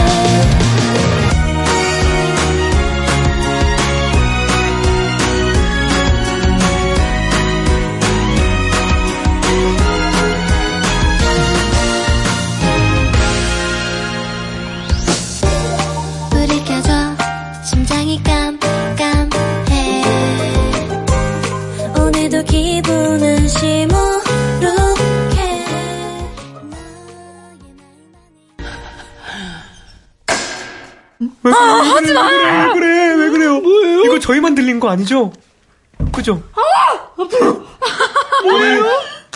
B: 왜, 아, 하지 마! 왜 그래, 왜 그래요? 뭐예요? 이거 저희만 들린 거 아니죠? 그죠?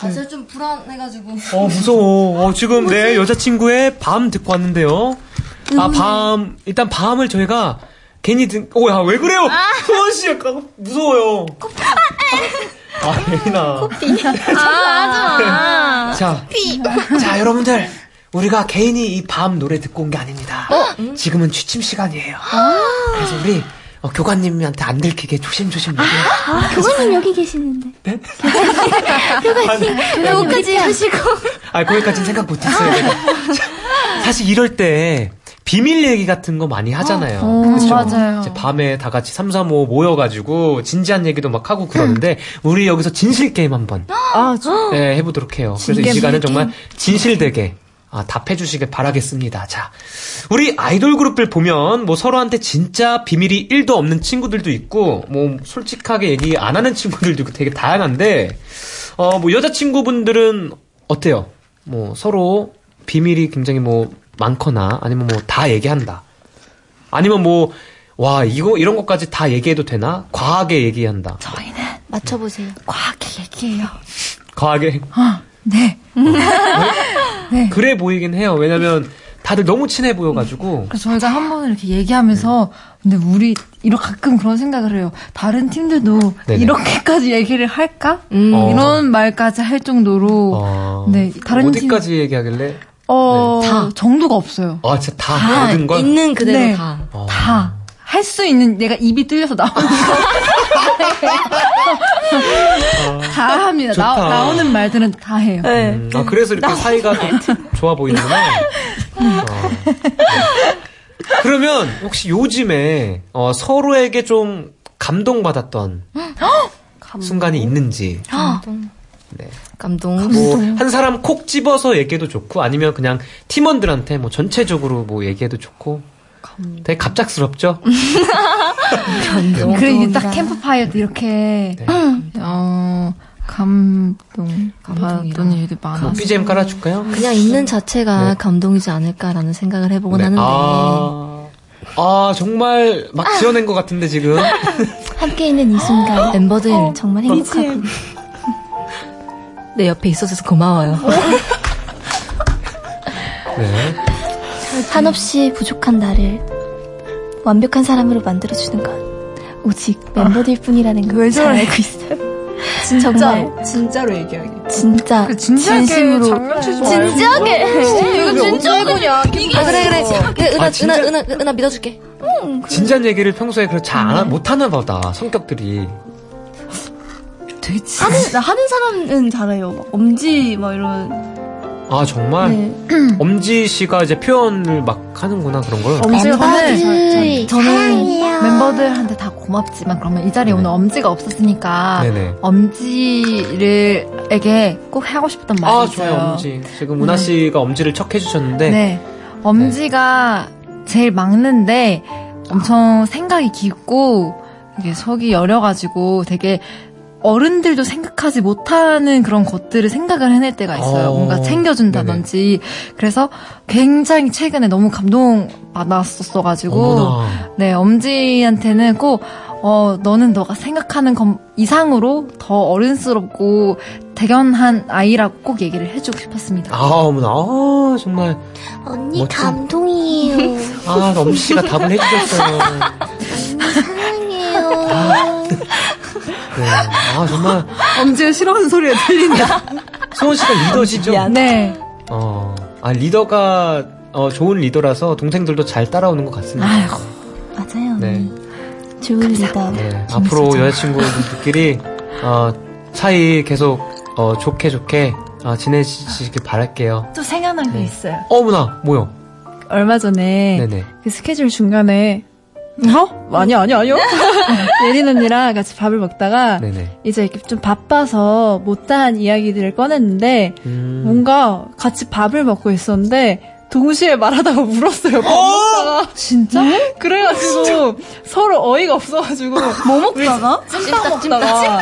F: 아, 제가 좀 불안해가지고.
B: 어, 무서워. 어, 지금 내 여자친구의 밤 듣고 왔는데요. 아, 밤, 일단 밤을 저희가 괜히 듣, 오, 야, 왜 그래요? 소원 씨 약간 무서워요. 아, 예린아.
C: 아,
B: 자, 자, 여러분들. 우리가 개인이 이 밤 노래 듣고 온 게 아닙니다. 지금은 취침 시간이에요. 그래서 우리 어, 교관님한테 안 들키게 조심조심 얘기해요.
G: 아, 교관님 여기 계시는데 교관님 교관님까지 하시고
B: 아, 거기까지는 생각 못 했어요. 내가. 사실 이럴 때 비밀 얘기 같은 거 많이 하잖아요. 그쵸?
C: 맞아요.
B: 이제 밤에 다 같이 3, 3, 5 모여가지고 진지한 얘기도 막 하고 그러는데 우리 여기서 진실 게임 한번
C: 아, 저,
B: 네, 해보도록 해요. 그래서 이 시간은 정말 진실되게 아, 답해주시길 바라겠습니다. 자, 우리 아이돌 그룹들 보면 뭐 서로한테 진짜 비밀이 1도 없는 친구들도 있고 뭐 솔직하게 얘기 안 하는 친구들도 있고 되게 다양한데 어, 뭐 여자친구분들은 어때요? 뭐 서로 비밀이 굉장히 뭐 많거나 아니면 뭐 다 얘기한다. 아니면 뭐 와, 이거, 이런 것까지 다 얘기해도 되나? 과하게 얘기한다.
C: 저희는
G: 맞춰보세요
C: 과하게 얘기해요.
B: 과하게.
C: 네.
B: 그래 보이긴 해요. 왜냐면 다들 너무 친해 보여가지고.
C: 그래서 저희가 한 번을 이렇게 얘기하면서, 근데 우리, 이렇게 가끔 그런 생각을 해요. 다른 팀들도
B: 네네.
C: 이렇게까지 얘기를 할까?
B: 어.
C: 이런 말까지 할 정도로,
B: 어,
C: 네, 다른 팀,
B: 어디까지 얘기하길래?
C: 어,
B: 네.
C: 다. 정도가 없어요.
B: 아, 진짜 다,
F: 다
B: 모든 걸?
F: 있는 그대로
C: 네.
F: 다.
B: 어.
C: 다. 할 수 있는 내가 입이 뚫려서 나오는 다 합니다. 나,
B: 좋다.
C: 나오는 말들은 다 해요.
B: 음, 아, 그래서 이렇게 사이가 또 좋아 보이는구나. 어. 그러면 혹시 요즘에 어, 서로에게 좀 감동받았던 순간이 있는지. 네.
F: 감동.
B: 뭐 한 사람 콕 집어서 얘기해도 좋고 아니면 그냥 팀원들한테 뭐 전체적으로 뭐 얘기해도 좋고. 되게 갑작스럽죠?
F: 감동.
C: 그래 이게 딱 캠프파이어 때 이렇게
B: 네.
C: 어 감동 받았던 일이
B: 뭐
C: 많았어.
B: BGM 깔아줄까요?
F: 그냥 있는 자체가
B: 네.
F: 감동이지 않을까라는 생각을 해보곤
B: 네.
F: 하는데
B: 아, 아, 정말 막 지어낸 것 같은데 지금.
G: 함께 있는 이 순간
F: 멤버들
G: 정말 행복하고
F: 내 옆에 있어줘서 고마워요.
B: 네.
G: 한없이 부족한 나를 완벽한 사람으로 만들어주는 건 오직 멤버들 뿐이라는 걸 잘 알고 있어요. 정말
K: 진짜로 얘기하게.
G: 진짜
C: 진지하게
G: 진심으로. 진지하게
K: 이거 진짜구냐.
F: 아, 그래, 그래. 그래, 은하,
B: 아, 진짜?
F: 은하, 은하, 은하 믿어줄게.
B: 진지한 얘기를 평소에 그렇게 잘 안, 못하나 보다, 성격들이.
H: 하는, 나 하는 사람은 잘해요. 막 엄지, 막 이런.
B: 아, 정말?
H: 네.
B: 엄지 씨가 이제 표현을 막 하는구나, 그런 걸.
C: 엄지가
G: 멤버들
C: 저는, 저는
G: 사랑해요.
C: 멤버들한테 다 고맙지만 그러면 이 자리에
B: 네네.
C: 오늘 엄지가 없었으니까
B: 네네.
C: 엄지를에게 꼭 하고 싶었던 말이
B: 아,
C: 있어요.
B: 좋아요, 엄지. 지금 은하 씨가 엄지를 척 해 주셨는데.
C: 네. 엄지가 제일 막는데 엄청 생각이 깊고 이게 속이 여려가지고 되게 어른들도 생각하지 못하는 그런 것들을 생각을 해낼 때가 있어요.
B: 어.
C: 뭔가 챙겨준다든지. 그래서 굉장히 최근에 너무 감동받았었어가지고.
B: 어머나.
C: 네, 엄지한테는 꼭, 어, 너는 너가 생각하는 것 이상으로 더 어른스럽고 대견한 아이라고 꼭 얘기를 해주고 싶었습니다.
B: 아, 어머나. 아, 정말.
G: 언니
B: 멋진-
G: 감동이에요.
B: 아, 엄지 씨가 답을 해주셨어요. 네. 아, 정말.
K: 엄지가 싫어하는 소리가 들린다.
B: 소원 씨가 리더시죠?
C: 네.
B: 어. 아, 리더가, 어, 좋은 리더라서 동생들도 잘 따라오는 것 같습니다.
C: 아이고.
G: 맞아요.
B: 네.
G: 좋은 리더.
B: 네, 앞으로 여자친구들끼리 어, 사이 계속 어, 좋게 좋게 어, 지내시길 바랄게요.
C: 또 생각난 게 있어요.
B: 어머나, 뭐요?
A: 얼마 전에
B: 네네.
A: 그 스케줄 중간에 어? 아니 아니 아니요. 예린 언니랑 같이 밥을 먹다가
B: 네네.
A: 이제 이렇게 좀 바빠서 못다한 이야기들을 꺼냈는데
B: 음.
A: 뭔가 같이 밥을 먹고 있었는데 동시에 말하다가 울었어요. 밥 먹다가
C: 진짜?
A: 그래가지고 서로 어이가 없어가지고
H: 뭐 먹다가?
A: 찜닭 먹다가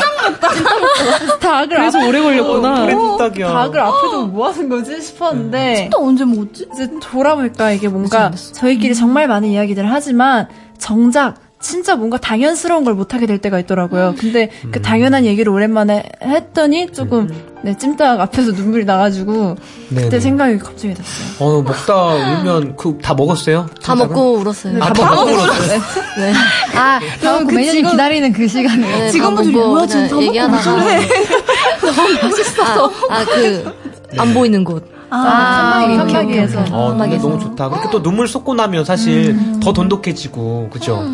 A: 닭을 그래서 오래 걸렸구나.
B: 어, 찜닭이야.
A: 닭을 앞에도 뭐 하는 거지 싶었는데
H: 또 언제 먹었지?
A: 이제 돌아보니까 이게 뭔가 저희끼리 정말 많은 이야기들을 하지만 정작 진짜 뭔가 당연스러운 걸 못하게 될 때가 있더라고요. 근데 그 당연한 얘기를 오랜만에 했더니 조금 네, 찜닭 앞에서 눈물이 나가지고 그때
B: 네네.
A: 생각이 갑자기 났어요.
B: 어, 먹다 울면 그 다 먹었어요?
F: 다
B: 찜닭은?
F: 먹고 울었어요.
B: 아, 다 먹고 울었어요?
F: 네.
C: 아, 그럼 그 매니저 기다리는 그 시간에.
F: 네,
H: 직원분들이
F: 다
H: 뭐야, 지금 다 먹고
F: 얘기하다가 너무 맛있어서. 아, 그, 안 보이는 곳.
C: 아. 오케이, 오케이.
B: 어, 근데. 너무 좋다. 그렇게 또 눈물 쏟고 나면 사실 더 돈독해지고, 그죠?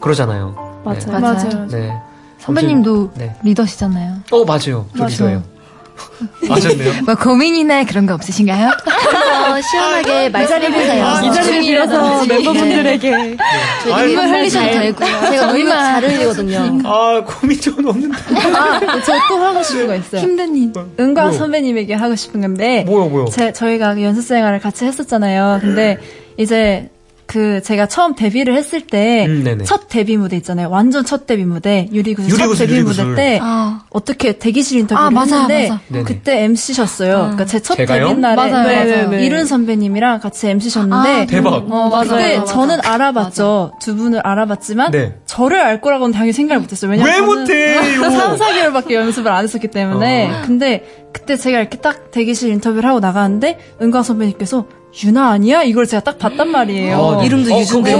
B: 그러잖아요.
A: 맞아요.
B: 네.
C: 맞아요.
B: 네.
C: 선배님도
B: 네.
C: 리더시잖아요.
B: 어, 맞아요. 저 리더예요. 맞았네요.
C: 뭐 고민이나 그런 거 없으신가요?
F: 어, 시원하게 말씀해주세요.
A: 이 자리를 빌어서 멤버분들에게
F: 저희
B: 아이고,
F: 눈물 흘리셔도 되고. 제가 눈물 잘 흘리거든요.
B: 아, 고민 좀 없는데.
A: 저또 하고 싶은 거 있어요.
H: 힘든 일.
A: 은광? 선배님에게 하고 싶은 건데
B: 뭐요, 뭐요?
A: 제, 저희가 연습 생활을 같이 했었잖아요. 근데 이제 그 제가 처음 데뷔를 했을 때
B: 음.
A: 첫 데뷔 무대 있잖아요. 완전 첫 데뷔 무대 유리구슬,
B: 유리구슬,
A: 첫 데뷔
B: 유리구슬.
A: 무대 때
C: 아.
A: 어떻게 대기실 인터뷰를
C: 아, 맞아,
A: 했는데
C: 맞아.
A: 그때 MC셨어요. 그러니까 제 첫? 데뷔 날에
C: 맞아요,
A: 네,
C: 맞아요.
A: 이룬 선배님이랑 같이 MC셨는데
C: 아,
B: 대박.
A: 어,
C: 맞아요,
A: 그때
C: 맞아.
A: 저는 알아봤죠. 두 분을 알아봤지만
B: 네.
A: 저를 알 거라고는 당연히 생각을 못했어요. 왜냐면
B: 왜 못해요?
A: 3, 4개월밖에 연습을 안 했었기 때문에.
B: 어.
A: 근데 그때 제가 이렇게 딱 대기실 인터뷰를 하고 나가는데 은광 선배님께서 유나 아니야? 이걸 제가 딱 봤단 말이에요.
B: 어, 네.
F: 이름도
B: 어,
F: 유준데.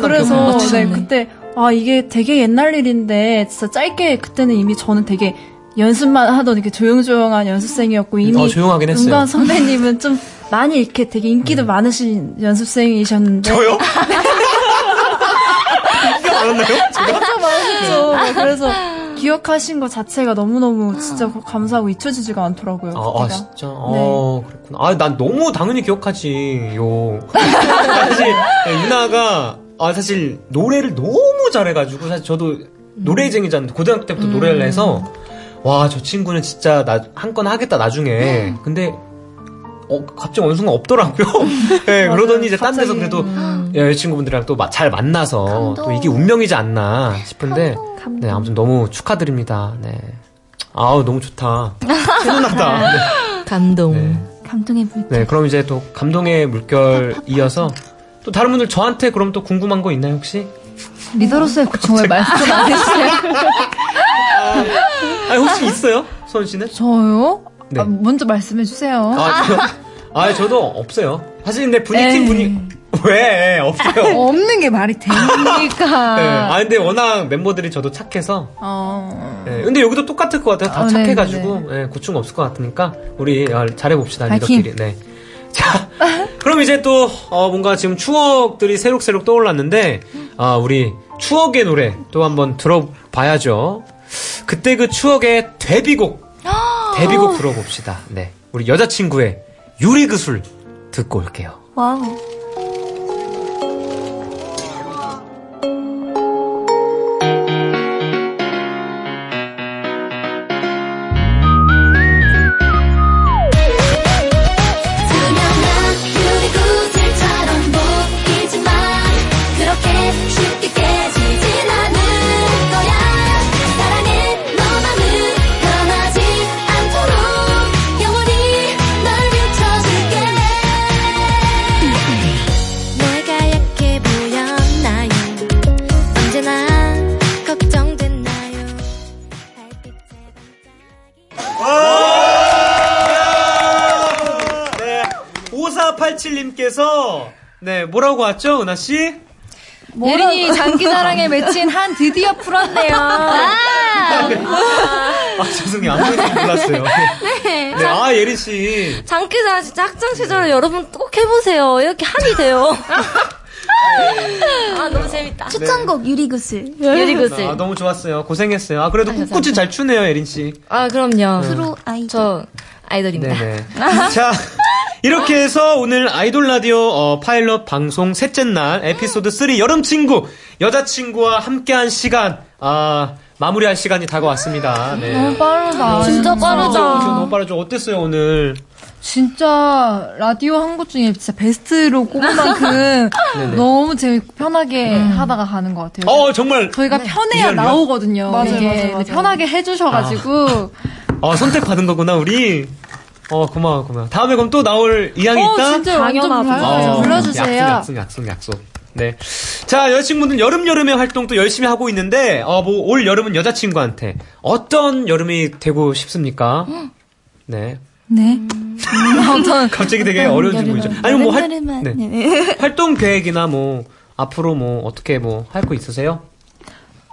A: 그래서. 네, 그때 아 이게 되게 옛날 일인데 진짜 짧게 그때는 이미 저는 되게 연습만 하던 이렇게 조용조용한 연습생이었고 이미
B: 어, 조용하긴 했어요.
A: 은광 선배님은 좀 많이 이렇게 되게 인기도 많으신 연습생이셨는데
B: 저요? 않았나요?
A: 진짜 많았죠. 네, 그래서 기억하신 것 자체가 너무너무 진짜 감사하고 잊혀지지가 않더라고요.
B: 아, 아. 진짜? 어, 그렇구나. 아, 난 너무 당연히 기억하지 요. 사실, 네, 유나가, 아, 사실, 노래를 너무 잘해가지고, 사실 저도 노래쟁이잖아요. 고등학교 때부터 노래를 해서, 와, 저 친구는 진짜 나, 한 건 하겠다, 나중에. 근데, 어, 갑자기 어느 순간 없더라고요. 네, 그러더니 이제 딴 데서 그래도 여자친구분들이랑 또 잘 만나서 또 이게 운명이지 않나 싶은데, 네, 아무튼 너무 축하드립니다. 네. 아우, 너무 좋다. 훈훈하다. 네.
F: 감동.
G: 감동의 물.
B: 네, 그럼 이제 또 감동의 물결 이어서 또 다른 분들 저한테 그럼 또 궁금한 거 있나요, 혹시?
C: 리더로서의 고충을 말씀 안 해주세요.
B: 아, 혹시 있어요? 소은 씨는?
C: 저요?
B: 네.
C: 아, 먼저 말씀해 주세요.
B: 아, 저, 아, 저도 없어요. 사실 근데 분위기팀
C: 에이.
B: 분위, 왜? 없어요.
C: 없는 게 말이 됩니까?
B: 네. 아, 근데 워낙 멤버들이 저도 착해서.
C: 어.
B: 네. 근데 여기도 똑같을 것 같아요. 다
C: 아,
B: 착해가지고. 네, 고충 없을 것 같으니까. 우리 아, 잘해봅시다,
C: 파이팅.
B: 리더끼리. 네. 자, 그럼 이제 또, 어, 뭔가 지금 추억들이 새록새록 떠올랐는데, 아, 우리 추억의 노래 또 한번 들어봐야죠. 그때 그 추억의 데뷔곡, 데뷔곡 들어봅시다. 네. 우리 여자친구의 유리그술 듣고 올게요.
G: 와우.
B: 5487님께서, 네, 뭐라고 왔죠, 은하 씨?
C: 예린이 장기자랑에 맺힌 한 드디어 풀었네요.
B: 아, 죄송해요. 아무것도 몰랐어요.
F: 네.
B: 네, 아, 예린씨.
F: 장기자랑 진짜 학창 시절 여러분 꼭 해보세요. 이렇게 한이 돼요. 아 너무 재밌다.
G: 추천곡 유리구슬.
F: 유리구슬.
B: 아, 너무 좋았어요. 고생했어요. 아, 그래도 꿋꿋이 잘 추네요, 예린씨.
F: 아 그럼요.
G: 프로 아이돌.
F: 저 아이돌입니다.
B: 네네. 자, 이렇게 해서 오늘 아이돌 라디오 어, 파일럿 방송 셋째 날 에피소드 3 여름 친구 여자친구와 함께한 시간 아 마무리할 시간이 다가왔습니다. 네.
C: 너무 빠르다.
F: 진짜 빠르다.
B: 너무 빠르죠. 어땠어요 오늘?
C: 진짜 라디오 한 것 중에 진짜 베스트로 꼽을 만큼. 너무 재밌고 편하게 하다가 가는 것 같아요.
B: 어 정말
C: 저희가 편해야
B: real로요?
C: 나오거든요.
A: 맞아요,
C: 이게
A: 맞아요, 맞아요.
C: 편하게 해주셔가지고
B: 어, 선택 받은 거구나 우리. 어 고마워 고마워. 다음에 그럼 또 나올 의향이
C: 어,
B: 있다.
C: 진짜. 불러주세요.
B: 어,
A: 불러주세요.
B: 약속, 약속, 약속, 약속. 네. 자, 여자친구들 여름, 여름의 활동 또 열심히 하고 있는데, 어, 뭐, 올 여름은 여자친구한테 어떤 여름이 되고 싶습니까? 네.
C: 네. 어떤
B: 갑자기 되게 어려워지고 있죠. 아니, 뭐, 활. 네.
G: 네.
B: 활동 계획이나 뭐, 앞으로 뭐, 어떻게 뭐, 할 거 있으세요?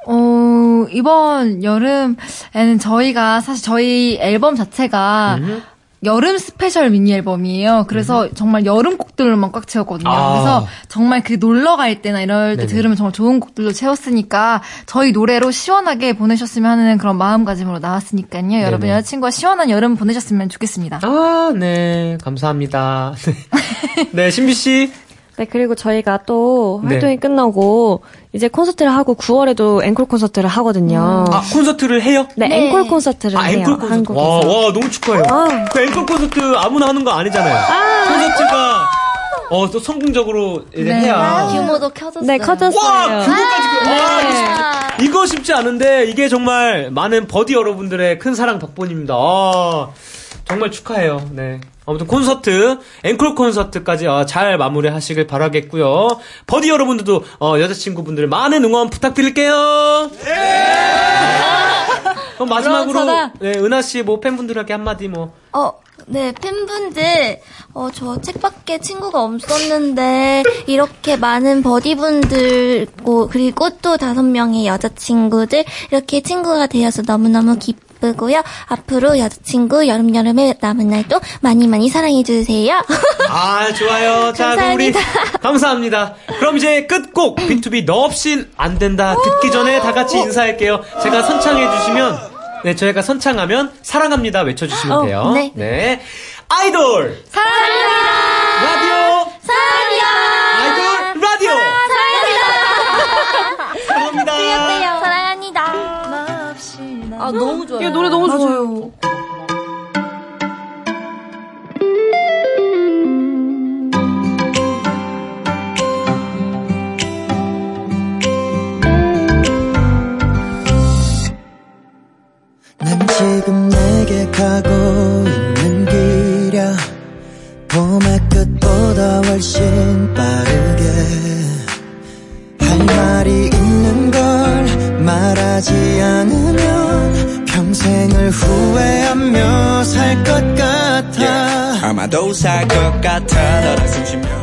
C: 어, 이번 여름에는 저희가 사실 저희 앨범 자체가
B: 음.
C: 여름 스페셜 미니 앨범이에요. 그래서 정말 여름 곡들로만 꽉 채웠거든요.
B: 아.
C: 그래서 정말 그 놀러 갈 때나 이럴 때
B: 네네.
C: 들으면 정말 좋은 곡들로 채웠으니까 저희 노래로 시원하게 보내셨으면 하는 그런 마음가짐으로 나왔으니까요. 여러분
B: 네네.
C: 여자친구와 시원한 여름 보내셨으면 좋겠습니다.
B: 아, 네. 감사합니다. 네. 네, 신비 씨.
F: 네, 그리고 저희가 또
B: 네.
F: 활동이 끝나고 이제 콘서트를 하고 9월에도 앵콜 콘서트를 하거든요.
B: 아, 콘서트를 해요?
F: 네,
G: 네.
F: 앵콜 콘서트를
B: 아,
F: 해요.
B: 앵콜 콘서트.
F: 한국에서.
B: 와, 와, 너무 축하해요.
F: 아.
B: 그 앵콜 콘서트 아무나 하는 거 아니잖아요. 콘서트가, 어, 또 성공적으로 이제
C: 네.
B: 해야.
G: 규모도 켜졌어요.
F: 네, 커졌어요.
B: 와. 그- 와, 이거, 쉽- 이거 쉽지 않은데, 이게 정말 많은 버디 여러분들의 큰 사랑 덕분입니다. 아, 정말 축하해요. 네. 아무튼 콘서트, 앵콜 콘서트까지 어, 잘 마무리 하시길 바라겠고요. 버디 여러분들도 어, 여자친구분들 많은 응원 부탁드릴게요. 그럼 마지막으로. 네, 은하 씨 뭐 팬분들에게 한마디 뭐.
G: 어, 네, 팬분들, 어, 저 책밖에 친구가 없었는데, 이렇게 많은 버디분들, 고- 그리고 또 다섯 명의 여자친구들, 이렇게 친구가 되어서 너무너무 기쁘 고, 예쁘고요. 앞으로 여자친구 여름 여름에 남은 날도 많이 많이 사랑해 주세요.
B: 아, 좋아요. 자, 우리
G: 감사합니다.
B: 감사합니다. 그럼 이제 끝곡 B2B 너 없인 안 된다 듣기 전에 다 같이 인사할게요. 제가 선창해 주시면 네, 저희가 선창하면 사랑합니다 외쳐 주시면
G: 어,
B: 돼요.
G: 네.
B: 아이돌
G: 사랑합니다.
F: 아, 너무 좋아요.
H: 이 노래 너무 좋아요.
L: 난 지금 내게 가고 있는 길이야 봄의 끝보다 훨씬 빠르게 할 말이 있는 걸 말하지 않으면 평생을 후회하며 살 것 같아.
M: 아마도 살 것 같아. 너랑 숨 쉬며